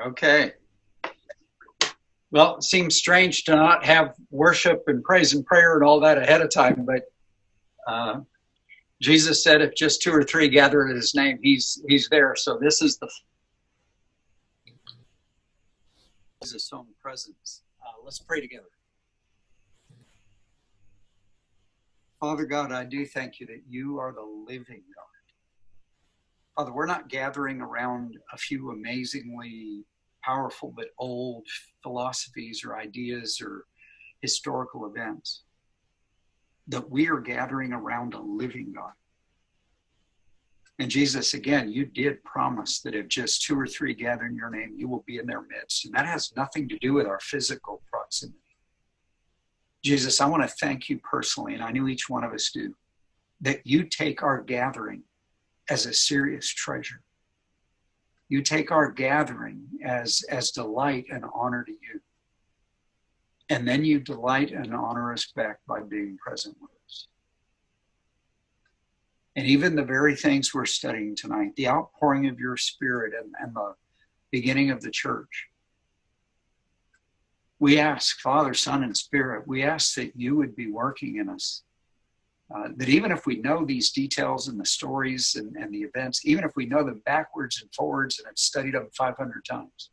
Okay. Well, it seems strange to not have worship and praise and prayer and all that ahead of time, but uh, Jesus said, "If just two or three gather in His name, He's He's there." So this is the Jesus' own presence. Uh, let's pray together. Father God, I do thank you that you are the living God. Father, we're not gathering around a few amazingly powerful but old philosophies or ideas or historical events. That we are gathering around a living God. And Jesus, again, you did promise that if just two or three gather in your name, you will be in their midst. And that has nothing to do with our physical proximity. Jesus, I want to thank you personally, and I knew each one of us do, that you take our gathering as a serious treasure. You take our gathering as, as delight and honor to you. And then you delight and honor us back by being present with us. And even the very things we're studying tonight, the outpouring of your spirit and, and the beginning of the church. We ask, Father, Son, and Spirit, we ask that you would be working in us uh, that even if we know these details and the stories and, and the events, even if we know them backwards and forwards and have studied them 500 times,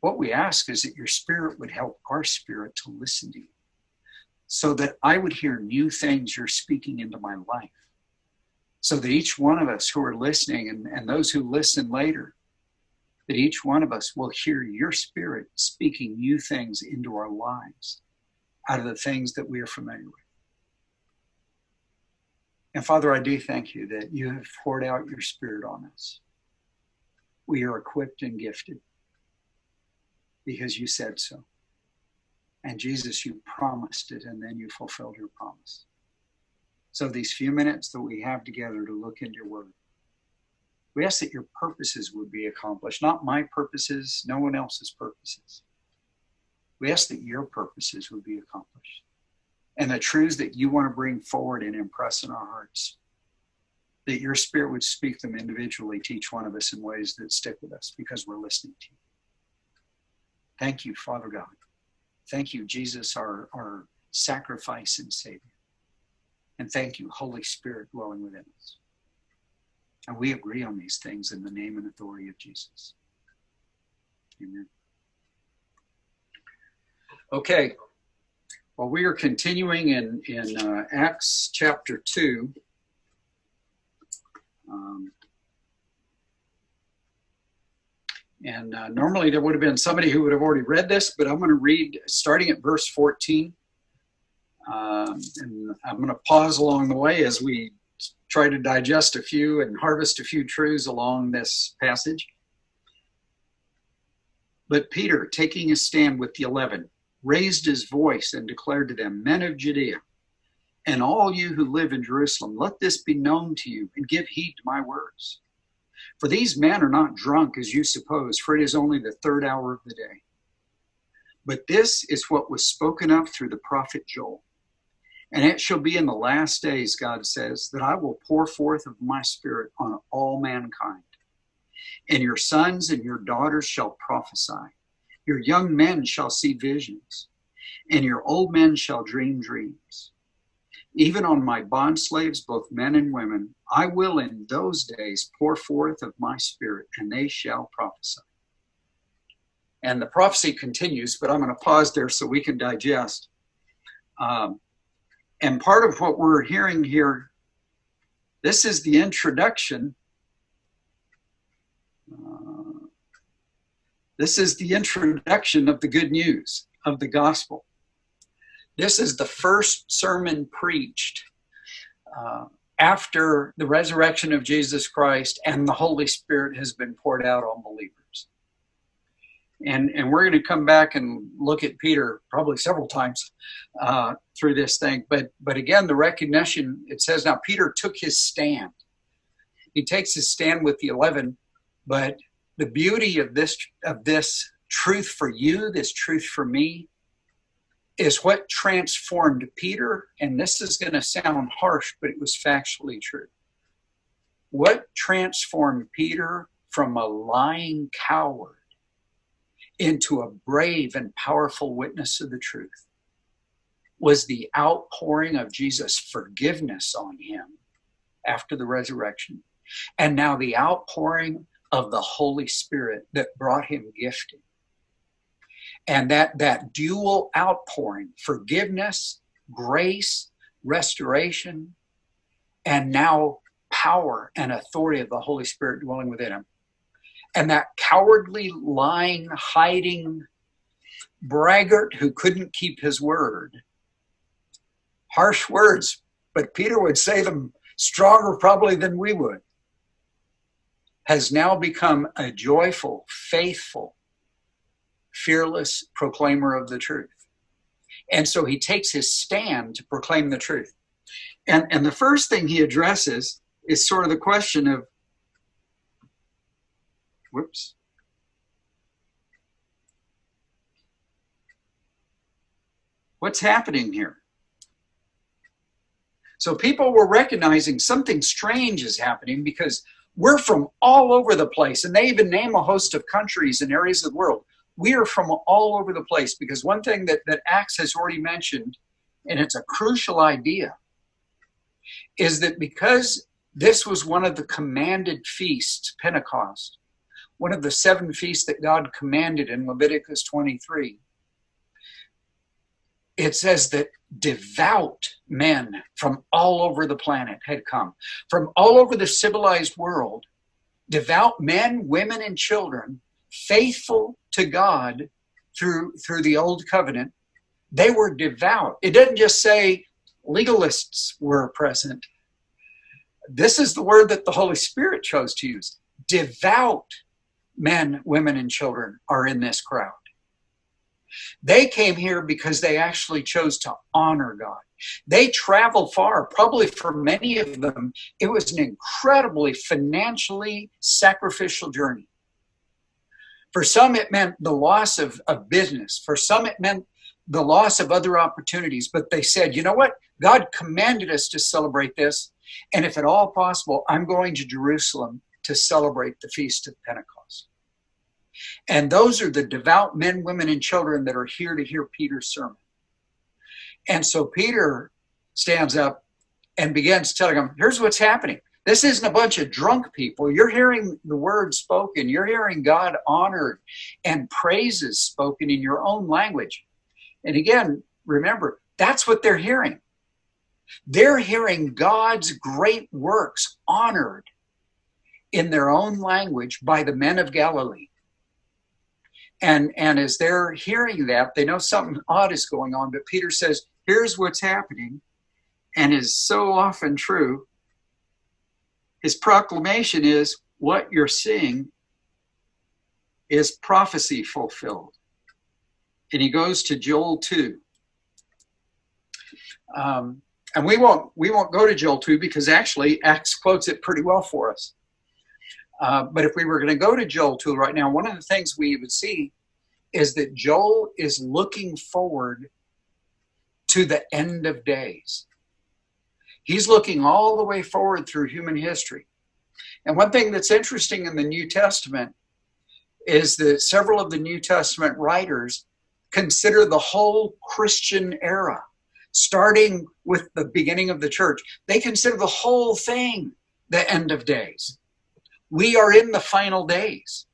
what we ask is that your spirit would help our spirit to listen to you so that I would hear new things you're speaking into my life. So that each one of us who are listening and, and those who listen later, that each one of us will hear your spirit speaking new things into our lives out of the things that we are familiar with. And Father, I do thank you that you have poured out your Spirit on us. We are equipped and gifted because you said so. And Jesus, you promised it and then you fulfilled your promise. So, these few minutes that we have together to look into your word, we ask that your purposes would be accomplished, not my purposes, no one else's purposes. We ask that your purposes would be accomplished and the truths that you want to bring forward and impress in our hearts. That your spirit would speak them individually to each one of us in ways that stick with us because we're listening to you. Thank you, Father God. Thank you, Jesus, our, our sacrifice and Savior. And thank you, Holy Spirit, dwelling within us. And we agree on these things in the name and authority of Jesus. Amen. Okay, well, we are continuing in, in uh, Acts chapter 2. Um, and uh, normally there would have been somebody who would have already read this, but I'm going to read starting at verse 14. Um, and I'm going to pause along the way as we try to digest a few and harvest a few truths along this passage. But Peter, taking a stand with the eleven, raised his voice and declared to them, Men of Judea, and all you who live in Jerusalem, let this be known to you, and give heed to my words. For these men are not drunk as you suppose, for it is only the third hour of the day. But this is what was spoken of through the prophet Joel. And it shall be in the last days, God says, that I will pour forth of my spirit on all mankind. And your sons and your daughters shall prophesy your young men shall see visions, and your old men shall dream dreams. Even on my bond slaves, both men and women, I will in those days pour forth of my spirit, and they shall prophesy. And the prophecy continues, but I'm going to pause there so we can digest. Um, and part of what we're hearing here, this is the introduction. Uh, this is the introduction of the good news of the gospel. This is the first sermon preached uh, after the resurrection of Jesus Christ and the Holy Spirit has been poured out on believers. And, and we're going to come back and look at Peter probably several times uh, through this thing. But, but again, the recognition it says now Peter took his stand. He takes his stand with the 11, but the beauty of this of this truth for you, this truth for me, is what transformed Peter. And this is going to sound harsh, but it was factually true. What transformed Peter from a lying coward into a brave and powerful witness of the truth was the outpouring of Jesus' forgiveness on him after the resurrection, and now the outpouring of the Holy Spirit that brought him gifting. And that, that dual outpouring, forgiveness, grace, restoration, and now power and authority of the Holy Spirit dwelling within him. And that cowardly, lying, hiding braggart who couldn't keep his word. Harsh words, but Peter would say them stronger probably than we would. Has now become a joyful, faithful, fearless proclaimer of the truth. And so he takes his stand to proclaim the truth. And, and the first thing he addresses is sort of the question of whoops. What's happening here? So people were recognizing something strange is happening because we're from all over the place, and they even name a host of countries and areas of the world. We are from all over the place because one thing that, that Acts has already mentioned, and it's a crucial idea, is that because this was one of the commanded feasts, Pentecost, one of the seven feasts that God commanded in Leviticus 23. It says that devout men from all over the planet had come, from all over the civilized world. Devout men, women, and children, faithful to God through, through the old covenant, they were devout. It doesn't just say legalists were present, this is the word that the Holy Spirit chose to use. Devout men, women, and children are in this crowd. They came here because they actually chose to honor God. They traveled far, probably for many of them, it was an incredibly financially sacrificial journey. For some, it meant the loss of, of business. For some, it meant the loss of other opportunities. But they said, you know what? God commanded us to celebrate this. And if at all possible, I'm going to Jerusalem to celebrate the Feast of Pentecost. And those are the devout men, women, and children that are here to hear Peter's sermon. And so Peter stands up and begins telling them, here's what's happening. This isn't a bunch of drunk people. You're hearing the word spoken. You're hearing God honored and praises spoken in your own language. And again, remember, that's what they're hearing. They're hearing God's great works honored in their own language by the men of Galilee. And, and as they're hearing that, they know something odd is going on. But Peter says, Here's what's happening, and is so often true. His proclamation is what you're seeing is prophecy fulfilled. And he goes to Joel 2. Um, and we won't we won't go to Joel 2 because actually Acts quotes it pretty well for us. Uh, but if we were going to go to Joel 2 right now, one of the things we would see is that Joel is looking forward to the end of days. He's looking all the way forward through human history. And one thing that's interesting in the New Testament is that several of the New Testament writers consider the whole Christian era starting with the beginning of the church. They consider the whole thing the end of days. We are in the final days.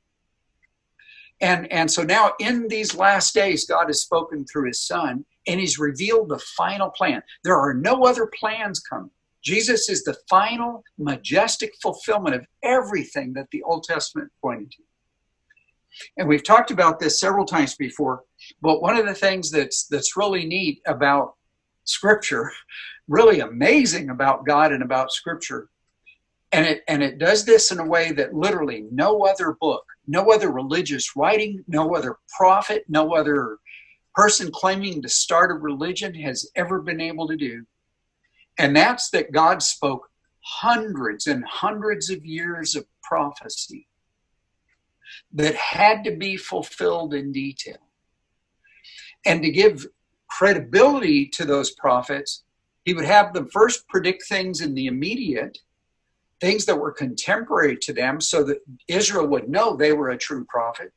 And, and so now, in these last days, God has spoken through his son and he's revealed the final plan. There are no other plans coming. Jesus is the final, majestic fulfillment of everything that the Old Testament pointed to. And we've talked about this several times before, but one of the things that's that's really neat about scripture really amazing about god and about scripture and it and it does this in a way that literally no other book no other religious writing no other prophet no other person claiming to start a religion has ever been able to do. And that's that god spoke hundreds and hundreds of years of prophecy that had to be fulfilled in detail. And to give credibility to those prophets, he would have them first predict things in the immediate, things that were contemporary to them, so that Israel would know they were a true prophet.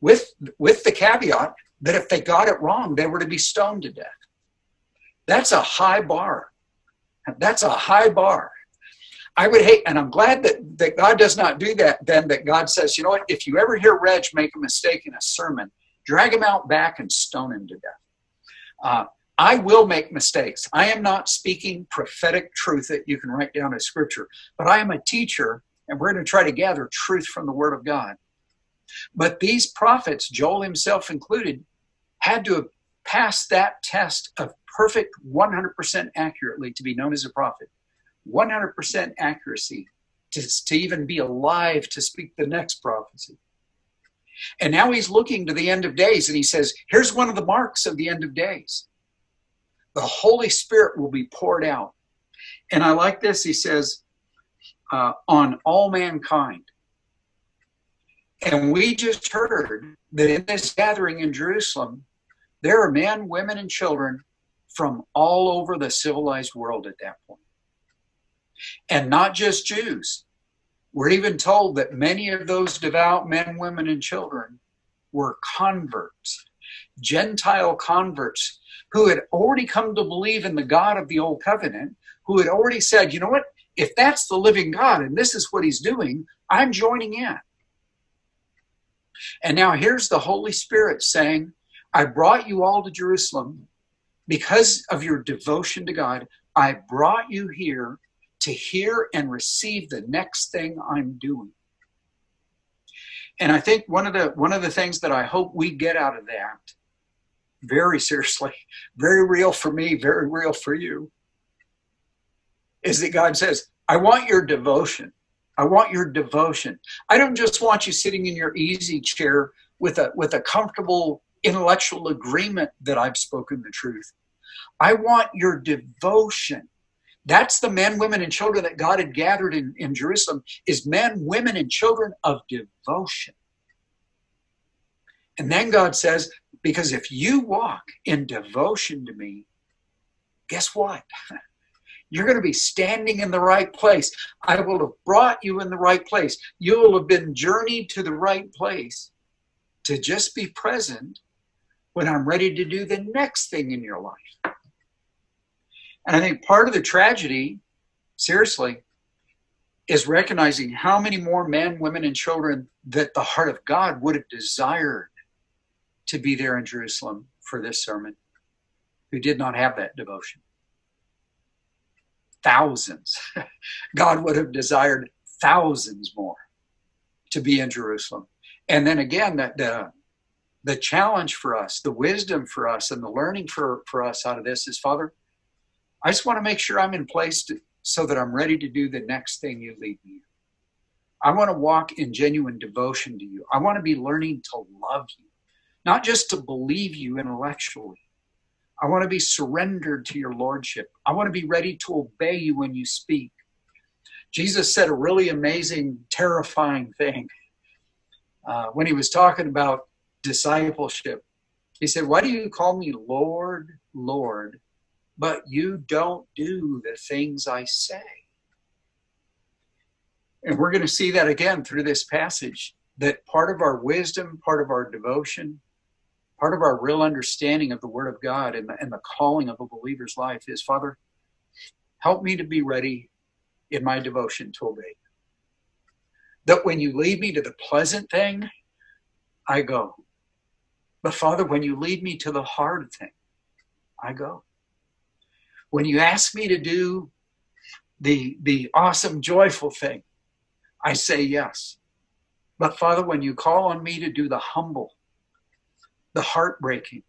with, with the caveat that if they got it wrong, they were to be stoned to death. That's a high bar. That's a high bar. I would hate, and I'm glad that, that God does not do that, then that God says, you know what, if you ever hear Reg make a mistake in a sermon, drag him out back and stone him to death. Uh, I will make mistakes. I am not speaking prophetic truth that you can write down as scripture, but I am a teacher, and we're going to try to gather truth from the Word of God. But these prophets, Joel himself included, had to have passed that test of perfect 100% accurately to be known as a prophet. 100% accuracy to, to even be alive to speak the next prophecy. And now he's looking to the end of days and he says, here's one of the marks of the end of days. The Holy Spirit will be poured out. And I like this. He says, uh, on all mankind. And we just heard that in this gathering in Jerusalem, there are men, women, and children from all over the civilized world at that point. And not just Jews. We're even told that many of those devout men, women, and children were converts, Gentile converts, who had already come to believe in the God of the Old Covenant, who had already said, you know what, if that's the living God and this is what he's doing, I'm joining in. And now here's the Holy Spirit saying, I brought you all to Jerusalem because of your devotion to God. I brought you here to hear and receive the next thing I'm doing. And I think one of the one of the things that I hope we get out of that very seriously, very real for me, very real for you, is that God says, I want your devotion. I want your devotion. I don't just want you sitting in your easy chair with a with a comfortable intellectual agreement that I've spoken the truth. I want your devotion. That's the men, women, and children that God had gathered in, in Jerusalem is men, women, and children of devotion. And then God says, because if you walk in devotion to me, guess what? You're going to be standing in the right place. I will have brought you in the right place. You will have been journeyed to the right place to just be present when I'm ready to do the next thing in your life. And I think part of the tragedy, seriously, is recognizing how many more men, women, and children that the heart of God would have desired to be there in Jerusalem for this sermon who did not have that devotion thousands. God would have desired thousands more to be in Jerusalem. And then again, that the, the challenge for us, the wisdom for us, and the learning for, for us out of this is Father, I just want to make sure I'm in place to, so that I'm ready to do the next thing you lead me. I want to walk in genuine devotion to you. I want to be learning to love you, not just to believe you intellectually, I want to be surrendered to your lordship. I want to be ready to obey you when you speak. Jesus said a really amazing, terrifying thing uh, when he was talking about discipleship. He said, Why do you call me Lord, Lord, but you don't do the things I say? And we're going to see that again through this passage that part of our wisdom, part of our devotion, part of our real understanding of the Word of God and the, and the calling of a believer's life is Father, help me to be ready in my devotion to obey. That when you lead me to the pleasant thing, I go. But Father, when you lead me to the hard thing, I go. When you ask me to do the, the awesome, joyful thing, I say yes. But Father, when you call on me to do the humble, the heartbreaking,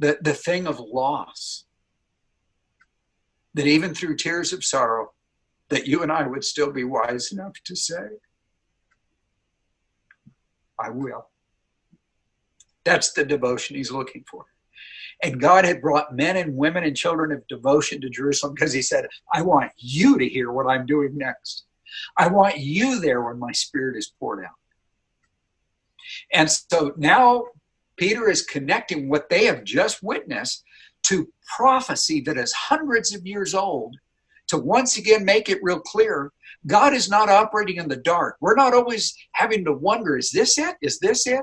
the, the thing of loss. That even through tears of sorrow, that you and I would still be wise enough to say, I will. That's the devotion he's looking for. And God had brought men and women and children of devotion to Jerusalem because he said, I want you to hear what I'm doing next. I want you there when my spirit is poured out. And so now Peter is connecting what they have just witnessed to prophecy that is hundreds of years old to once again make it real clear God is not operating in the dark. We're not always having to wonder, is this it? Is this it?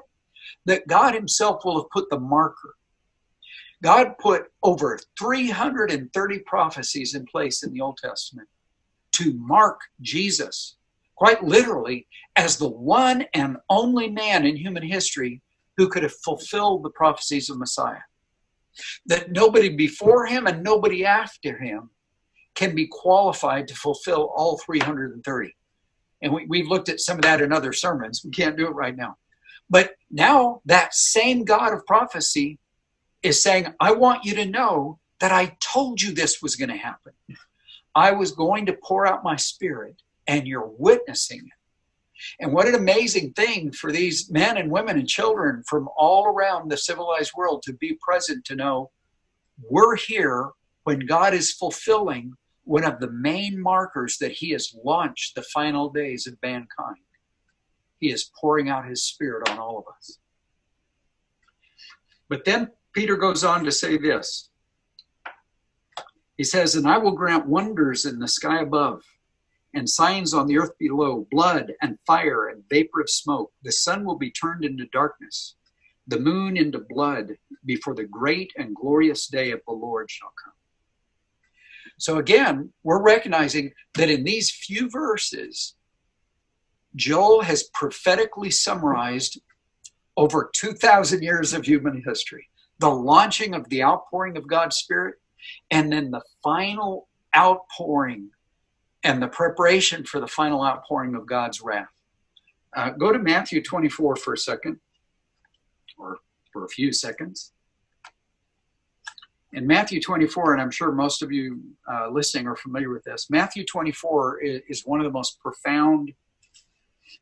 That God Himself will have put the marker. God put over 330 prophecies in place in the Old Testament to mark Jesus, quite literally, as the one and only man in human history who could have fulfilled the prophecies of Messiah. That nobody before him and nobody after him can be qualified to fulfill all 330. And we, have looked at some of that in other sermons. We can't do it right now. But now that same God of prophecy is saying, I want you to know that I told you this was going to happen. I was going to pour out my spirit, and you're witnessing it. And what an amazing thing for these men and women and children from all around the civilized world to be present to know we're here when God is fulfilling one of the main markers that He has launched the final days of mankind. He is pouring out His Spirit on all of us. But then Peter goes on to say this. He says, And I will grant wonders in the sky above and signs on the earth below blood and fire and vapor of smoke. The sun will be turned into darkness, the moon into blood before the great and glorious day of the Lord shall come. So again, we're recognizing that in these few verses, Joel has prophetically summarized over 2,000 years of human history the launching of the outpouring of God's Spirit, and then the final outpouring and the preparation for the final outpouring of God's wrath. Uh, go to Matthew 24 for a second, or for a few seconds in Matthew 24, and I'm sure most of you uh, listening are familiar with this, Matthew 24 is, is, one of the most profound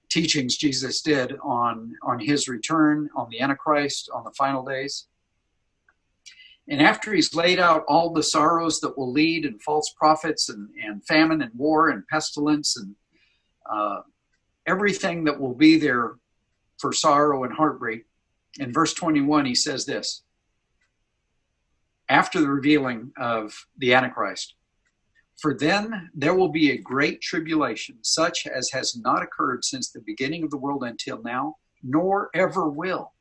teachings Jesus did on, on his return, on the Antichrist, on the final days. And after he's laid out all the sorrows that will lead, and false prophets, and, and famine, and war, and pestilence, and uh, everything that will be there for sorrow and heartbreak, in verse 21, he says this after the revealing of the Antichrist. For then there will be a great tribulation, such as has not occurred since the beginning of the world until now, nor ever will.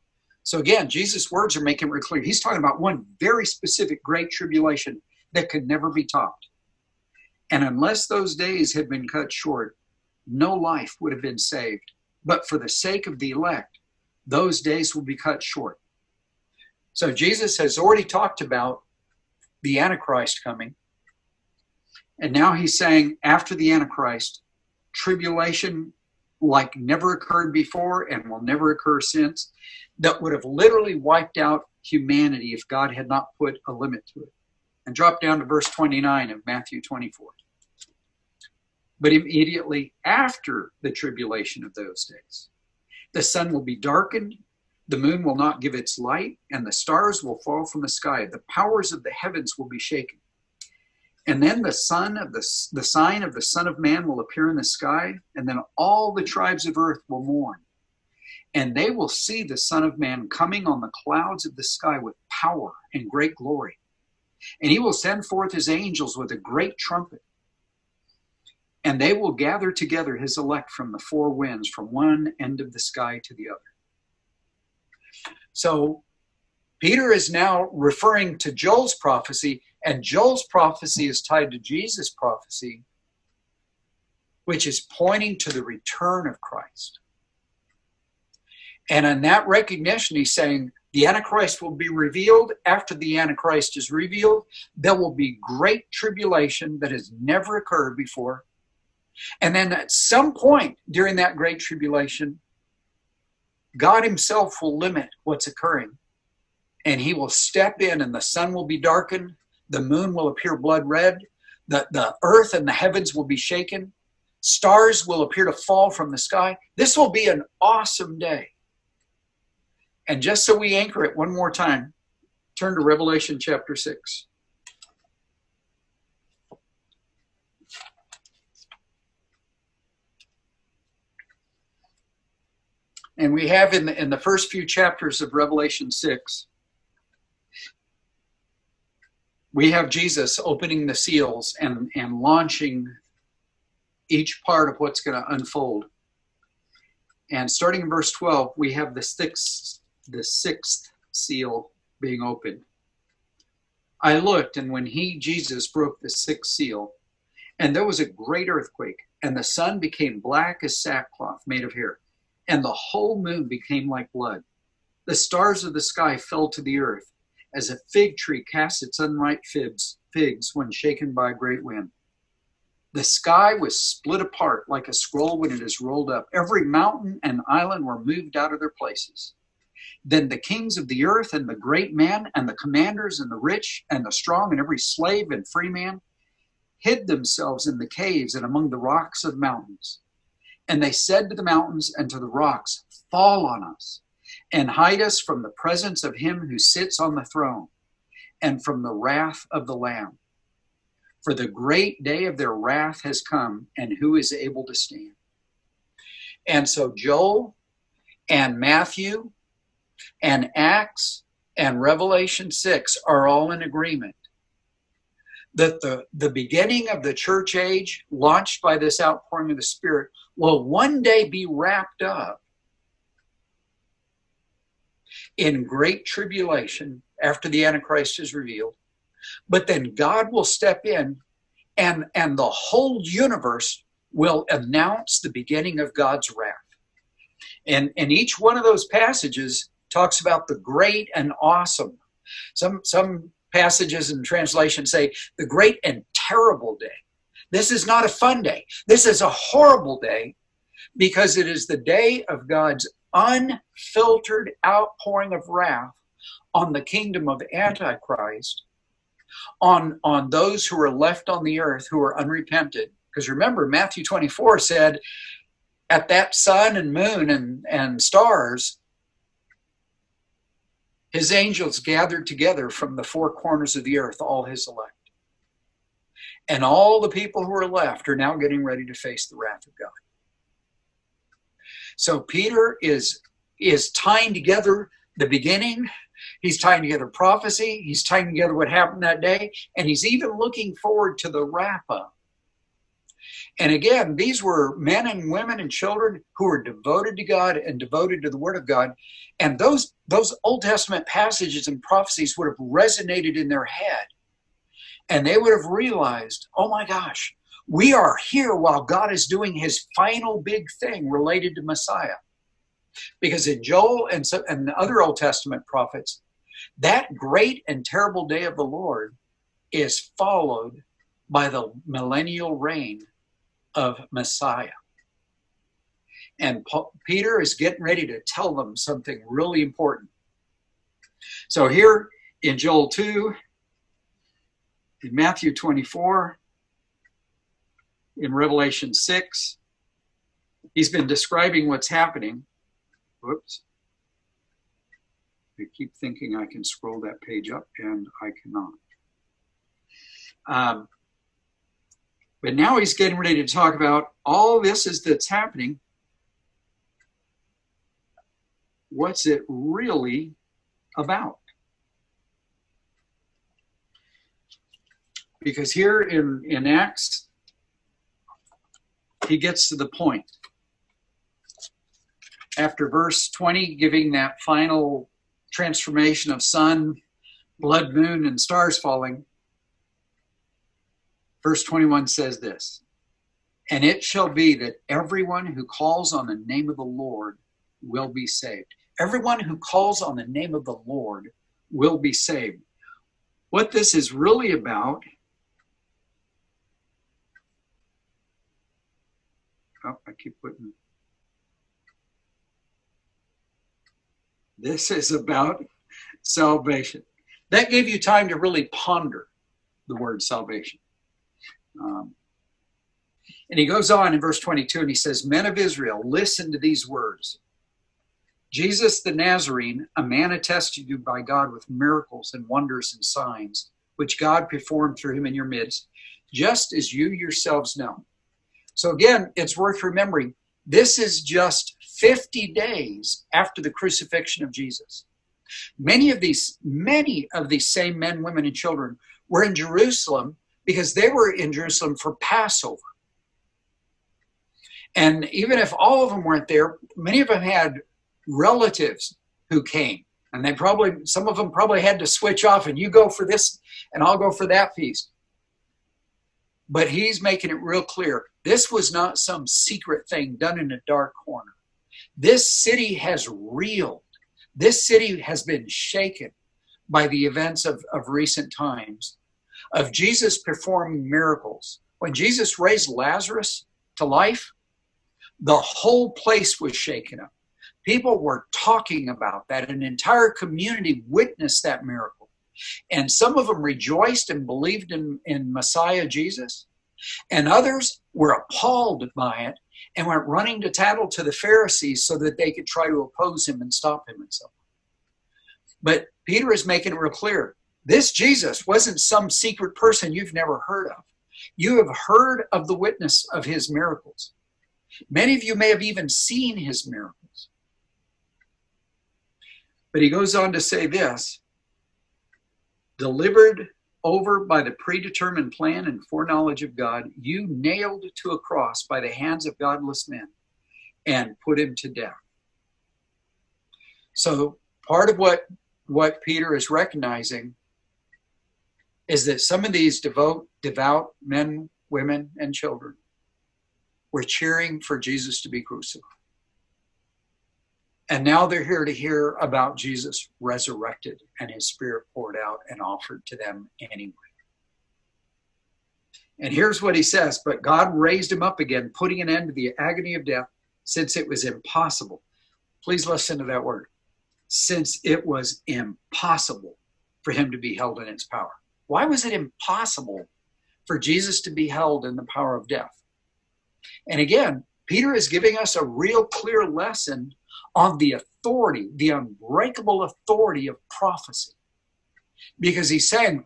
So again, Jesus' words are making it clear. He's talking about one very specific great tribulation that could never be topped. And unless those days had been cut short, no life would have been saved. But for the sake of the elect, those days will be cut short. So Jesus has already talked about the Antichrist coming. And now he's saying, after the Antichrist, tribulation like never occurred before and will never occur since, that would have literally wiped out humanity if God had not put a limit to it. And drop down to verse 29 of Matthew 24. But immediately after the tribulation of those days, the sun will be darkened, the moon will not give its light, and the stars will fall from the sky. The powers of the heavens will be shaken. And then the son of the, the sign of the Son of Man will appear in the sky, and then all the tribes of earth will mourn. And they will see the Son of Man coming on the clouds of the sky with power and great glory. And he will send forth his angels with a great trumpet. And they will gather together his elect from the four winds, from one end of the sky to the other. So Peter is now referring to Joel's prophecy, and Joel's prophecy is tied to Jesus' prophecy, which is pointing to the return of Christ. And in that recognition, he's saying the Antichrist will be revealed. After the Antichrist is revealed, there will be great tribulation that has never occurred before. And then at some point during that great tribulation, God Himself will limit what's occurring. And He will step in, and the sun will be darkened, the moon will appear blood red, the, the earth and the heavens will be shaken, stars will appear to fall from the sky. This will be an awesome day. And just so we anchor it one more time, turn to Revelation chapter 6. And we have in the, in the first few chapters of Revelation 6 we have Jesus opening the seals and, and launching each part of what's going to unfold. And starting in verse 12, we have the sixth, the sixth seal being opened. I looked, and when he, Jesus, broke the sixth seal, and there was a great earthquake, and the sun became black as sackcloth made of hair, and the whole moon became like blood. The stars of the sky fell to the earth, as a fig tree casts its unripe figs, figs when shaken by a great wind. The sky was split apart like a scroll when it is rolled up. Every mountain and island were moved out of their places. Then the kings of the earth and the great men and the commanders and the rich and the strong and every slave and free man hid themselves in the caves and among the rocks of mountains. And they said to the mountains and to the rocks, Fall on us and hide us from the presence of him who sits on the throne and from the wrath of the Lamb. For the great day of their wrath has come, and who is able to stand? And so Joel and Matthew and Acts and Revelation 6 are all in agreement that the, the beginning of the church age, launched by this outpouring of the Spirit, will one day be wrapped up in great tribulation after the Antichrist is revealed. But then God will step in and, and the whole universe will announce the beginning of God's wrath. And, and each one of those passages talks about the great and awesome. Some, some passages in translation say the great and terrible day. This is not a fun day. This is a horrible day because it is the day of God's unfiltered outpouring of wrath on the kingdom of Antichrist, on, on those who are left on the earth who are unrepented. Because remember, Matthew 24 said, at that sun and moon and, and stars, his angels gathered together from the four corners of the earth, all his elect. And all the people who are left are now getting ready to face the wrath of God. So Peter is is tying together the beginning, he's tying together prophecy, he's tying together what happened that day, and he's even looking forward to the wrap up. And again, these were men and women and children who were devoted to God and devoted to the Word of God. And those, those Old Testament passages and prophecies would have resonated in their head. And they would have realized, oh my gosh, we are here while God is doing his final big thing related to Messiah. Because in Joel and, so, and the other Old Testament prophets, that great and terrible day of the Lord is followed by the millennial reign of Messiah. And Paul, Peter is getting ready to tell them something really important. So here in Joel 2, in Matthew 24, in Revelation 6, he's been describing what's happening. Whoops. I keep thinking I can scroll that page up, and I cannot. Um, but now he's getting ready to talk about all this is that's happening. What's it really about? Because here in, in Acts, he gets to the point. After verse 20, giving that final transformation of sun, blood moon, and stars falling, Verse 21 says this And it shall be that everyone who calls on the name of the Lord will be saved. Everyone who calls on the name of the Lord will be saved. What this is really about. Oh, I keep putting. This is about salvation. That gave you time to really ponder the word salvation. Um, and he goes on in verse 22 and he says, Men of Israel, listen to these words. Jesus the Nazarene, a man attested to by God with miracles and wonders and signs, which God performed through him in your midst, just as you yourselves know. So again, it's worth remembering this is just 50 days after the crucifixion of Jesus. Many of these, many of these same men, women, and children were in Jerusalem because they were in Jerusalem for Passover. And even if all of them weren't there, many of them had relatives who came. And they probably, some of them probably had to switch off and you go for this and I'll go for that feast. But he's making it real clear this was not some secret thing done in a dark corner. This city has reeled. This city has been shaken by the events of, of recent times, of Jesus performing miracles. When Jesus raised Lazarus to life, the whole place was shaken up. People were talking about that. An entire community witnessed that miracle. And some of them rejoiced and believed in, in Messiah Jesus. And others were appalled by it and went running to tattle to the Pharisees so that they could try to oppose him and stop him and so on. But Peter is making it real clear. This Jesus wasn't some secret person you've never heard of. You have heard of the witness of his miracles. Many of you may have even seen his miracles. But he goes on to say this delivered over by the predetermined plan and foreknowledge of God, you nailed to a cross by the hands of godless men and put him to death. So part of what what Peter is recognizing is that some of these devout devout men, women, and children were cheering for Jesus to be crucified. And now they're here to hear about Jesus resurrected and his spirit poured out and offered to them anyway. And here's what he says But God raised him up again, putting an end to the agony of death, since it was impossible. Please listen to that word. Since it was impossible for him to be held in its power. Why was it impossible for Jesus to be held in the power of death? And again, Peter is giving us a real clear lesson of the authority, the unbreakable authority of prophecy. Because he's saying,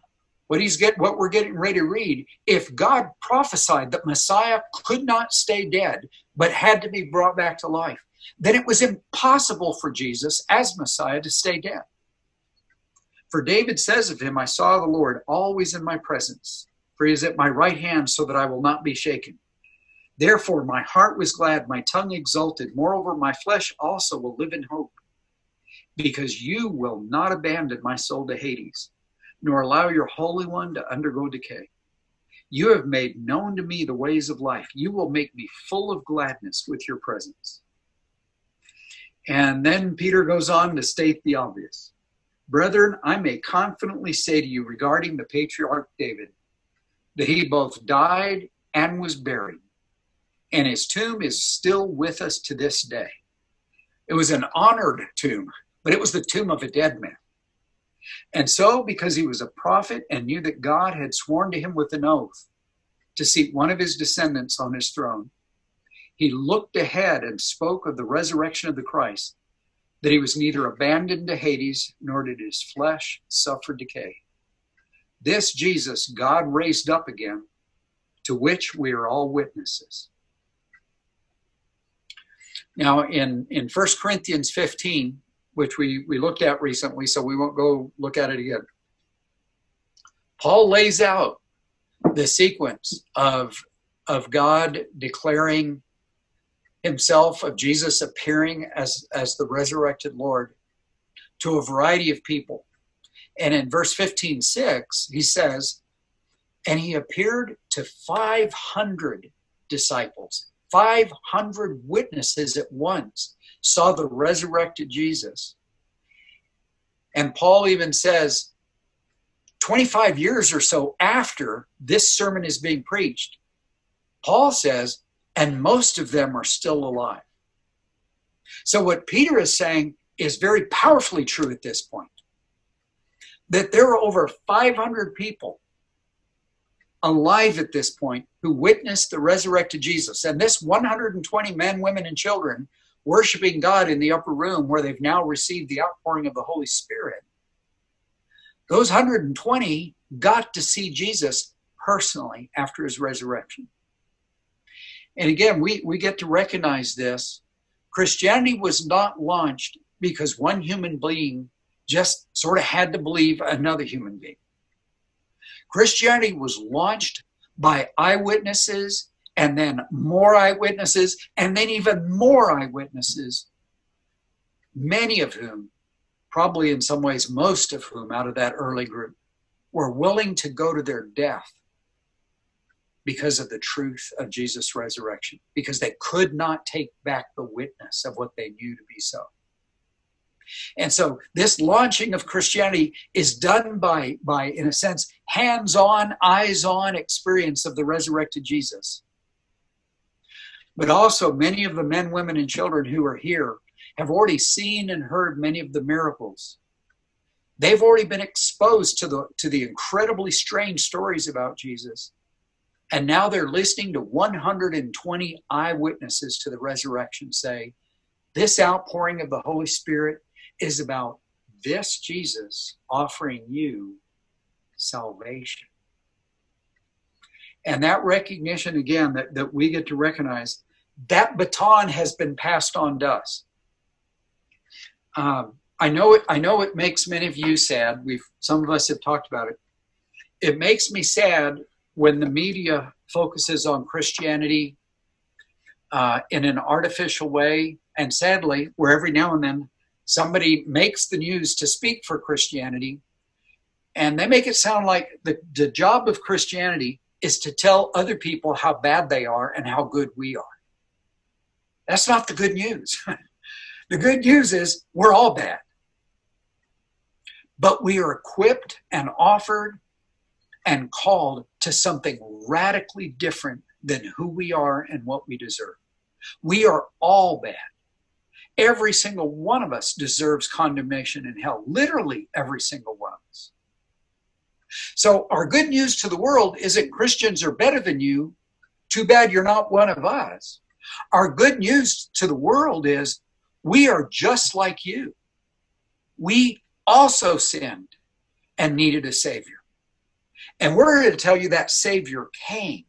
what he's get what we're getting ready to read, if God prophesied that Messiah could not stay dead, but had to be brought back to life, then it was impossible for Jesus as Messiah to stay dead. For David says of him, I saw the Lord always in my presence, for he is at my right hand so that I will not be shaken. Therefore, my heart was glad, my tongue exulted. Moreover, my flesh also will live in hope, because you will not abandon my soul to Hades, nor allow your Holy One to undergo decay. You have made known to me the ways of life. You will make me full of gladness with your presence. And then Peter goes on to state the obvious. Brethren, I may confidently say to you regarding the patriarch David that he both died and was buried and his tomb is still with us to this day. It was an honored tomb, but it was the tomb of a dead man. And so, because he was a prophet and knew that God had sworn to him with an oath to seat one of his descendants on his throne, he looked ahead and spoke of the resurrection of the Christ, that he was neither abandoned to Hades nor did his flesh suffer decay. This Jesus God raised up again, to which we are all witnesses. Now, in, in 1 Corinthians 15, which we, we looked at recently, so we won't go look at it again, Paul lays out the sequence of, of God declaring himself, of Jesus appearing as, as the resurrected Lord to a variety of people. And in verse 15, 6, he says, And he appeared to 500 disciples 500 witnesses at once saw the resurrected Jesus. And Paul even says, 25 years or so after this sermon is being preached, Paul says, and most of them are still alive. So, what Peter is saying is very powerfully true at this point that there are over 500 people alive at this point who witnessed the resurrected Jesus. And this 120 men, women, and children worshiping God in the upper room where they've now received the outpouring of the Holy Spirit. Those 120 got to see Jesus personally after his resurrection. And again, we, we get to recognize this. Christianity was not launched because one human being just sort of had to believe another human being. Christianity was launched by eyewitnesses and then more eyewitnesses and then even more eyewitnesses, many of whom, probably in some ways most of whom out of that early group, were willing to go to their death because of the truth of Jesus' resurrection, because they could not take back the witness of what they knew to be so. And so this launching of Christianity is done by, by in a sense, hands-on, eyes-on experience of the resurrected Jesus. But also many of the men, women, and children who are here have already seen and heard many of the miracles. They've already been exposed to the to the incredibly strange stories about Jesus. And now they're listening to 120 eyewitnesses to the resurrection say, this outpouring of the Holy Spirit is about this Jesus offering you salvation. And that recognition, again, that, that we get to recognize that baton has been passed on to us. Um, I know it. I know it makes many of you sad. We've some of us have talked about it. It makes me sad when the media focuses on Christianity uh, in an artificial way, and sadly, where every now and then somebody makes the news to speak for Christianity, and they make it sound like the, the job of Christianity is to tell other people how bad they are and how good we are. That's not the good news. the good news is we're all bad. But we are equipped and offered and called to something radically different than who we are and what we deserve. We are all bad. Every single one of us deserves condemnation in hell. Literally, every single one of us. So, our good news to the world isn't Christians are better than you. Too bad you're not one of us. Our good news to the world is we are just like you. We also sinned and needed a Savior. And we're here to tell you that Savior came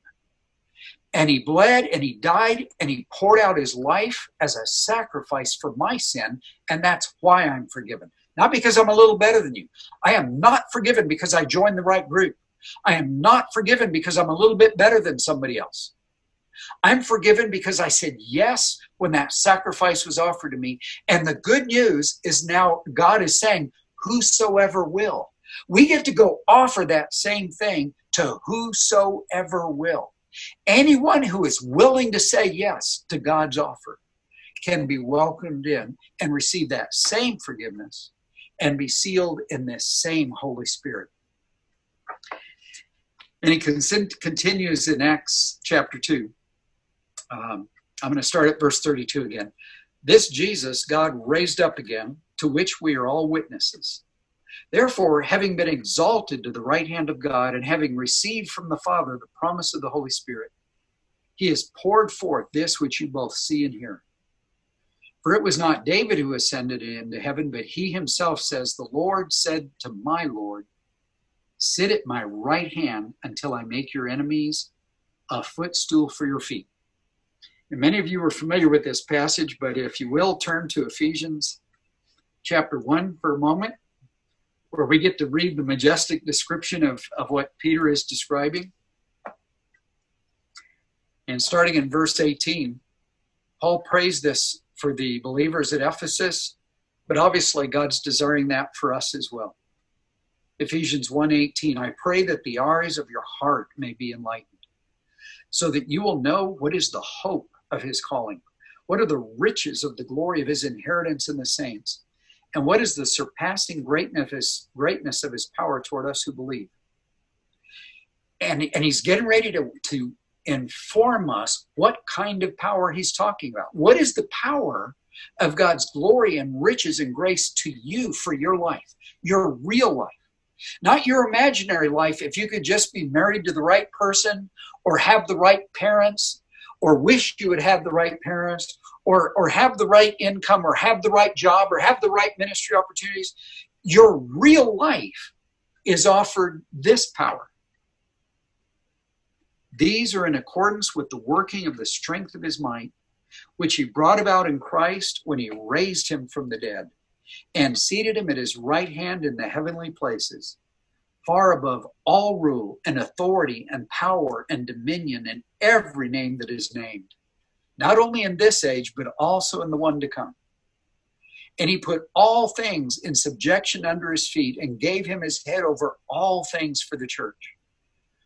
and he bled and he died and he poured out his life as a sacrifice for my sin. And that's why I'm forgiven. Not because I'm a little better than you. I am not forgiven because I joined the right group. I am not forgiven because I'm a little bit better than somebody else. I'm forgiven because I said yes when that sacrifice was offered to me. And the good news is now God is saying, Whosoever will. We get to go offer that same thing to whosoever will. Anyone who is willing to say yes to God's offer can be welcomed in and receive that same forgiveness and be sealed in this same Holy Spirit. And he continues in Acts chapter 2. Um, I'm going to start at verse 32 again. This Jesus God raised up again, to which we are all witnesses. Therefore, having been exalted to the right hand of God and having received from the Father the promise of the Holy Spirit, he has poured forth this which you both see and hear. For it was not David who ascended into heaven, but he himself says, The Lord said to my Lord, Sit at my right hand until I make your enemies a footstool for your feet. And many of you are familiar with this passage, but if you will, turn to Ephesians chapter 1 for a moment where we get to read the majestic description of, of what Peter is describing. And starting in verse 18, Paul prays this for the believers at Ephesus, but obviously God's desiring that for us as well. Ephesians 1:18 I pray that the eyes of your heart may be enlightened so that you will know what is the hope of his calling what are the riches of the glory of his inheritance in the saints and what is the surpassing greatness of his, greatness of his power toward us who believe? And, and he's getting ready to, to inform us what kind of power he's talking about. What is the power of God's glory and riches and grace to you for your life, your real life? Not your imaginary life, if you could just be married to the right person or have the right parents or wish you would have the right parents or, or have the right income or have the right job or have the right ministry opportunities. Your real life is offered this power. These are in accordance with the working of the strength of his might, which he brought about in Christ when he raised him from the dead and seated him at his right hand in the heavenly places, far above all rule and authority and power and dominion and every name that is named, not only in this age, but also in the one to come. And he put all things in subjection under his feet and gave him his head over all things for the church,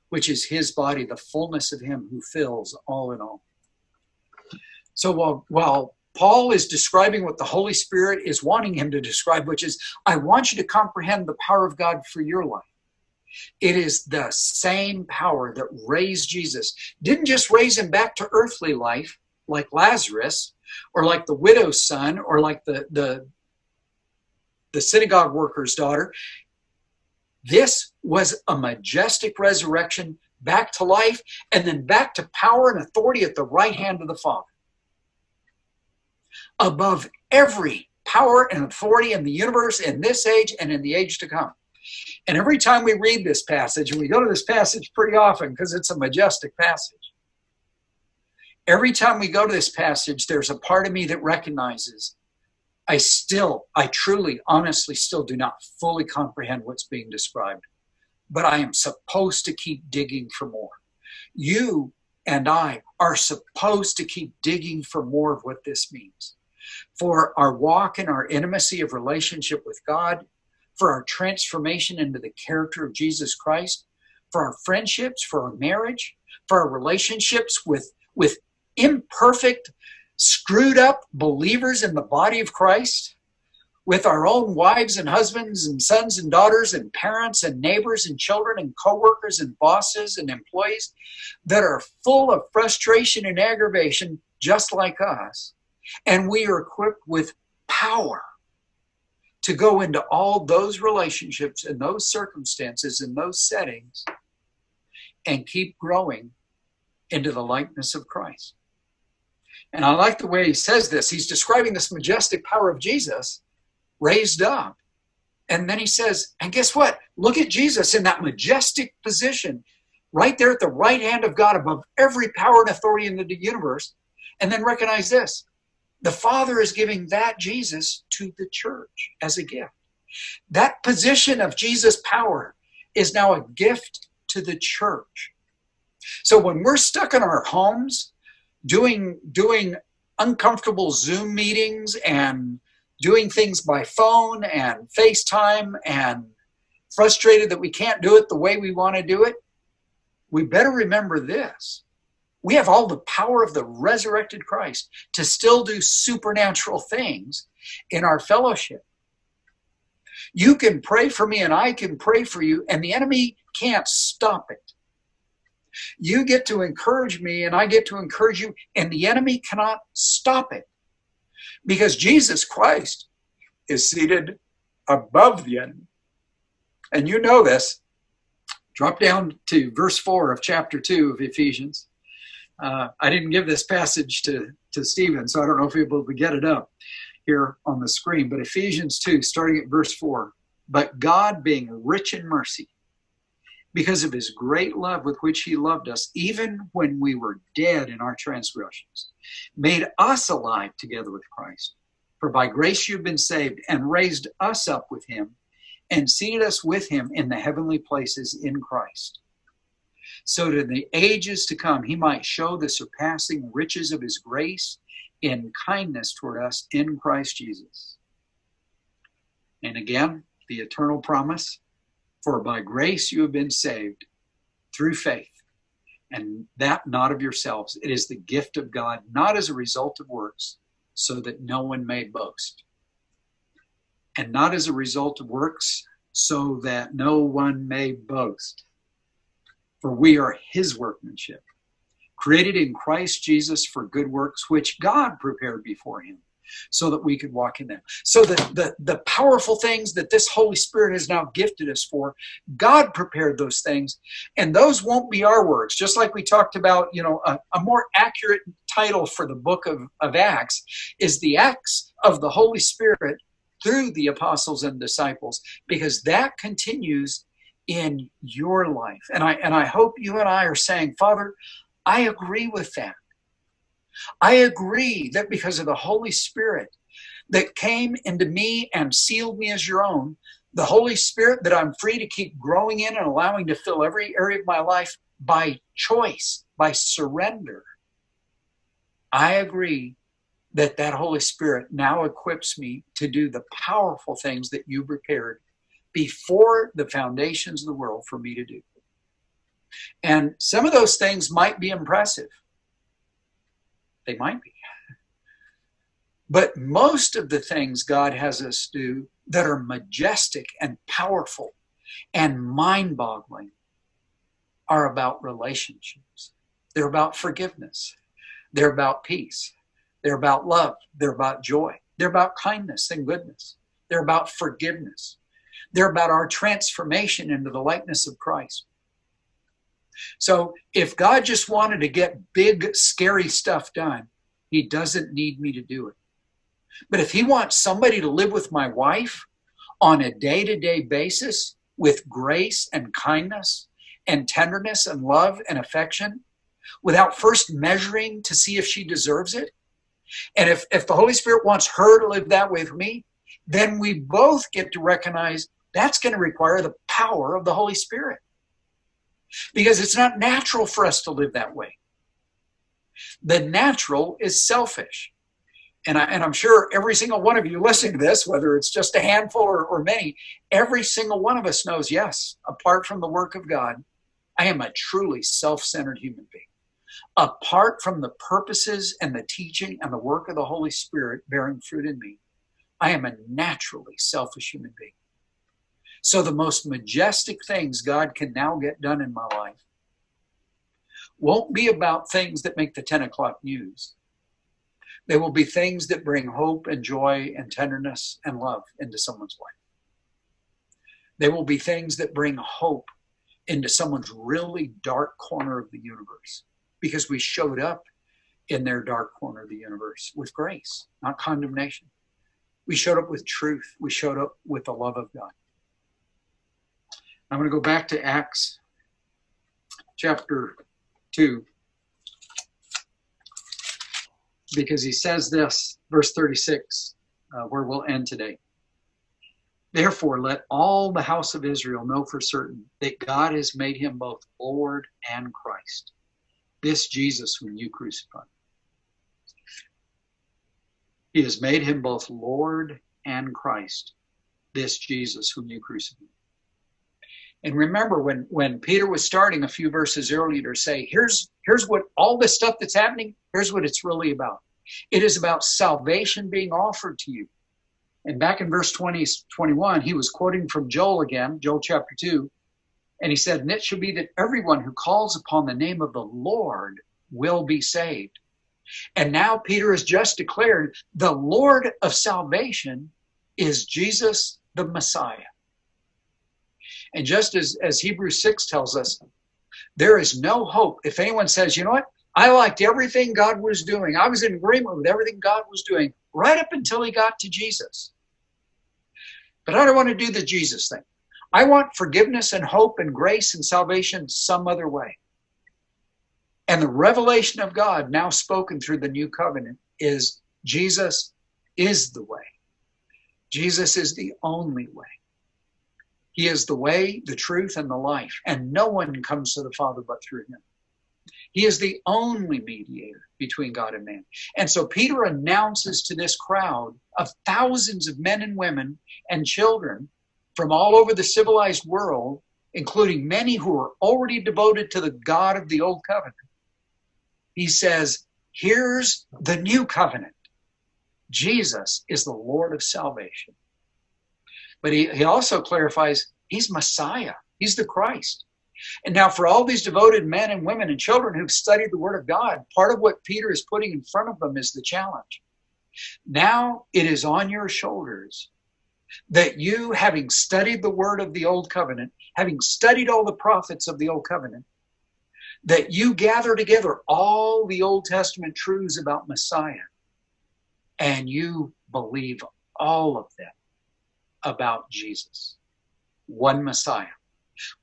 which is his body, the fullness of him who fills all in all. So while, while Paul is describing what the Holy Spirit is wanting him to describe, which is, I want you to comprehend the power of God for your life. It is the same power that raised Jesus. Didn't just raise him back to earthly life like Lazarus or like the widow's son or like the, the, the synagogue worker's daughter. This was a majestic resurrection back to life and then back to power and authority at the right hand of the Father. Above every power and authority in the universe in this age and in the age to come. And every time we read this passage, and we go to this passage pretty often because it's a majestic passage, every time we go to this passage, there's a part of me that recognizes I still, I truly, honestly, still do not fully comprehend what's being described, but I am supposed to keep digging for more. You and I are supposed to keep digging for more of what this means. For our walk and our intimacy of relationship with God for our transformation into the character of Jesus Christ, for our friendships, for our marriage, for our relationships with, with imperfect, screwed up believers in the body of Christ, with our own wives and husbands and sons and daughters and parents and neighbors and children and coworkers and bosses and employees that are full of frustration and aggravation just like us. And we are equipped with power to go into all those relationships and those circumstances and those settings and keep growing into the likeness of Christ. And I like the way he says this. He's describing this majestic power of Jesus raised up. And then he says, and guess what? Look at Jesus in that majestic position, right there at the right hand of God above every power and authority in the universe. And then recognize this the Father is giving that Jesus to the church as a gift. That position of Jesus' power is now a gift to the church. So when we're stuck in our homes doing doing uncomfortable Zoom meetings and doing things by phone and FaceTime and frustrated that we can't do it the way we want to do it, we better remember this. We have all the power of the resurrected Christ to still do supernatural things in our fellowship. You can pray for me and I can pray for you, and the enemy can't stop it. You get to encourage me and I get to encourage you, and the enemy cannot stop it because Jesus Christ is seated above the enemy. And you know this. Drop down to verse 4 of chapter 2 of Ephesians. Uh, I didn't give this passage to, to Stephen, so I don't know if he'll be able to get it up here on the screen. But Ephesians 2, starting at verse 4 But God, being rich in mercy, because of his great love with which he loved us, even when we were dead in our transgressions, made us alive together with Christ. For by grace you've been saved, and raised us up with him, and seated us with him in the heavenly places in Christ so that in the ages to come he might show the surpassing riches of his grace in kindness toward us in Christ Jesus. And again, the eternal promise for by grace you have been saved through faith, and that not of yourselves. It is the gift of God, not as a result of works, so that no one may boast. And not as a result of works, so that no one may boast. For we are his workmanship, created in Christ Jesus for good works, which God prepared before him so that we could walk in them. So the, the, the powerful things that this Holy Spirit has now gifted us for, God prepared those things, and those won't be our words. Just like we talked about, you know, a, a more accurate title for the book of, of Acts is the Acts of the Holy Spirit through the apostles and disciples, because that continues in your life. And I and I hope you and I are saying, Father, I agree with that. I agree that because of the Holy Spirit that came into me and sealed me as your own, the Holy Spirit that I'm free to keep growing in and allowing to fill every area of my life by choice, by surrender, I agree that that Holy Spirit now equips me to do the powerful things that you prepared before the foundations of the world for me to do. And some of those things might be impressive. They might be. But most of the things God has us do that are majestic and powerful and mind boggling are about relationships. They're about forgiveness. They're about peace. They're about love. They're about joy. They're about kindness and goodness. They're about forgiveness. They're about our transformation into the likeness of Christ. So if God just wanted to get big, scary stuff done, He doesn't need me to do it. But if He wants somebody to live with my wife on a day to day basis with grace and kindness and tenderness and love and affection, without first measuring to see if she deserves it, and if, if the Holy Spirit wants her to live that way for me, then we both get to recognize that's going to require the power of the Holy Spirit. Because it's not natural for us to live that way. The natural is selfish. And, I, and I'm sure every single one of you listening to this, whether it's just a handful or, or many, every single one of us knows yes, apart from the work of God, I am a truly self centered human being apart from the purposes and the teaching and the work of the Holy Spirit bearing fruit in me, I am a naturally selfish human being. So, the most majestic things God can now get done in my life won't be about things that make the 10 o'clock news. They will be things that bring hope and joy and tenderness and love into someone's life. They will be things that bring hope into someone's really dark corner of the universe because we showed up in their dark corner of the universe with grace, not condemnation. We showed up with truth. We showed up with the love of God. I'm going to go back to Acts chapter 2 because he says this, verse 36, uh, where we'll end today. Therefore, let all the house of Israel know for certain that God has made him both Lord and Christ this Jesus whom you crucified. He has made him both Lord and Christ, this Jesus whom you crucified. And remember when, when Peter was starting a few verses earlier to say, here's, here's what all this stuff that's happening, here's what it's really about. It is about salvation being offered to you. And back in verse 20, 21, he was quoting from Joel again, Joel chapter 2, and he said, And it shall be that everyone who calls upon the name of the Lord will be saved. And now Peter has just declared the Lord of salvation is Jesus the Messiah. And just as, as Hebrews 6 tells us, there is no hope. If anyone says, you know what, I liked everything God was doing, I was in agreement with everything God was doing right up until he got to Jesus. But I don't want to do the Jesus thing. I want forgiveness and hope and grace and salvation some other way. And the revelation of God, now spoken through the new covenant, is Jesus is the way. Jesus is the only way. He is the way, the truth, and the life. And no one comes to the Father but through him. He is the only mediator between God and man. And so Peter announces to this crowd of thousands of men and women and children from all over the civilized world, including many who are already devoted to the God of the Old Covenant. He says, Here's the new covenant. Jesus is the Lord of salvation. But he, he also clarifies he's Messiah, he's the Christ. And now, for all these devoted men and women and children who've studied the Word of God, part of what Peter is putting in front of them is the challenge. Now it is on your shoulders that you, having studied the word of the old covenant, having studied all the prophets of the old covenant, that you gather together all the Old Testament truths about Messiah and you believe all of them about Jesus. One Messiah.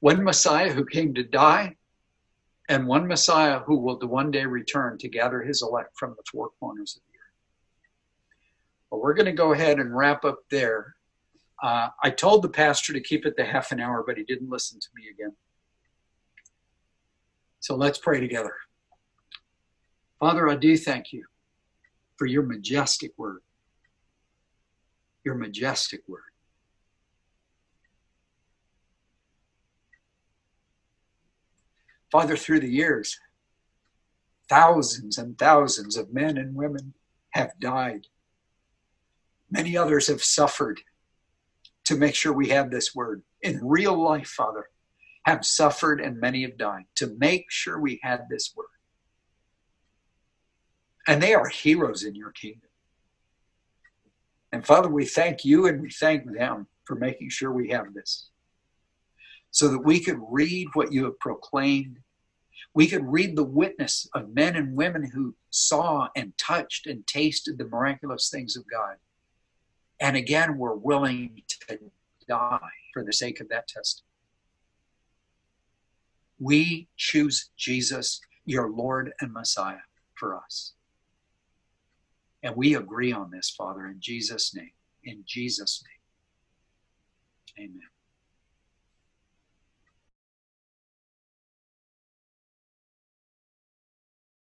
One Messiah who came to die, and one Messiah who will one day return to gather his elect from the four corners of the earth. Well, we're going to go ahead and wrap up there Uh, I told the pastor to keep it to half an hour, but he didn't listen to me again. So let's pray together. Father, I do thank you for your majestic word. Your majestic word. Father, through the years, thousands and thousands of men and women have died. Many others have suffered to make sure we have this word. In real life, Father, have suffered and many have died to make sure we had this word. And they are heroes in your kingdom. And Father, we thank you and we thank them for making sure we have this so that we could read what you have proclaimed. We could read the witness of men and women who saw and touched and tasted the miraculous things of God. And again, were willing to die for the sake of that testimony. We choose Jesus, your Lord and Messiah, for us. And we agree on this, Father, in Jesus' name. In Jesus' name. Amen.